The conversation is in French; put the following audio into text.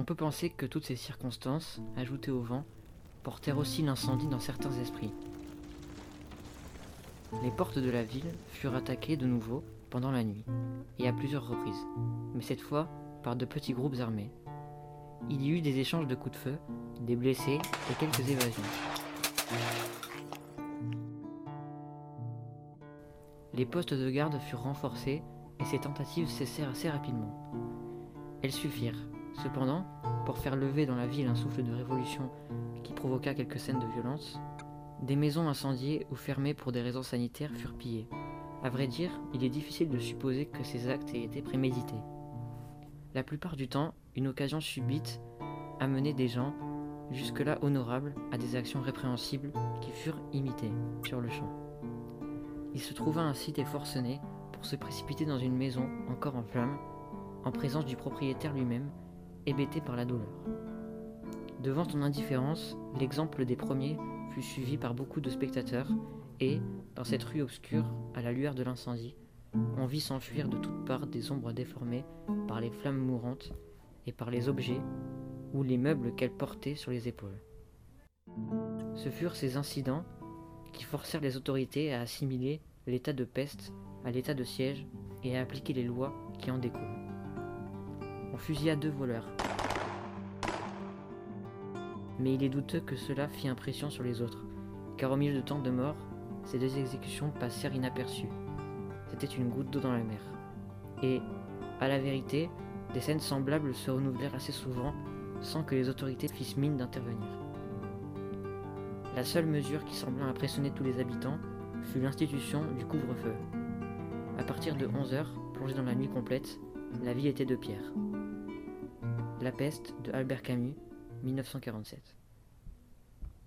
On peut penser que toutes ces circonstances, ajoutées au vent, portèrent aussi l'incendie dans certains esprits. Les portes de la ville furent attaquées de nouveau pendant la nuit, et à plusieurs reprises, mais cette fois par de petits groupes armés. Il y eut des échanges de coups de feu, des blessés et quelques évasions. Les postes de garde furent renforcés et ces tentatives cessèrent assez rapidement. Elles suffirent, cependant, pour faire lever dans la ville un souffle de révolution qui provoqua quelques scènes de violence. Des maisons incendiées ou fermées pour des raisons sanitaires furent pillées. À vrai dire, il est difficile de supposer que ces actes aient été prémédités. La plupart du temps, une occasion subite amenait des gens, jusque-là honorables, à des actions répréhensibles qui furent imitées sur le champ. Il se trouva ainsi des forcenés pour se précipiter dans une maison encore en flammes, en présence du propriétaire lui-même, hébété par la douleur. Devant son indifférence, l'exemple des premiers fut suivi par beaucoup de spectateurs, et, dans cette rue obscure, à la lueur de l'incendie, on vit s'enfuir de toutes parts des ombres déformées par les flammes mourantes et par les objets ou les meubles qu'elles portaient sur les épaules. Ce furent ces incidents qui forcèrent les autorités à assimiler l'état de peste à l'état de siège et à appliquer les lois qui en découlent. On fusilla deux voleurs. Mais il est douteux que cela fit impression sur les autres, car au milieu de tant de morts, ces deux exécutions passèrent inaperçues. C'était une goutte d'eau dans la mer. Et, à la vérité, des scènes semblables se renouvelèrent assez souvent sans que les autorités fissent mine d'intervenir. La seule mesure qui sembla impressionner tous les habitants fut l'institution du couvre-feu. À partir de 11 heures, plongée dans la nuit complète, la vie était de pierre. La peste de Albert Camus, 1947.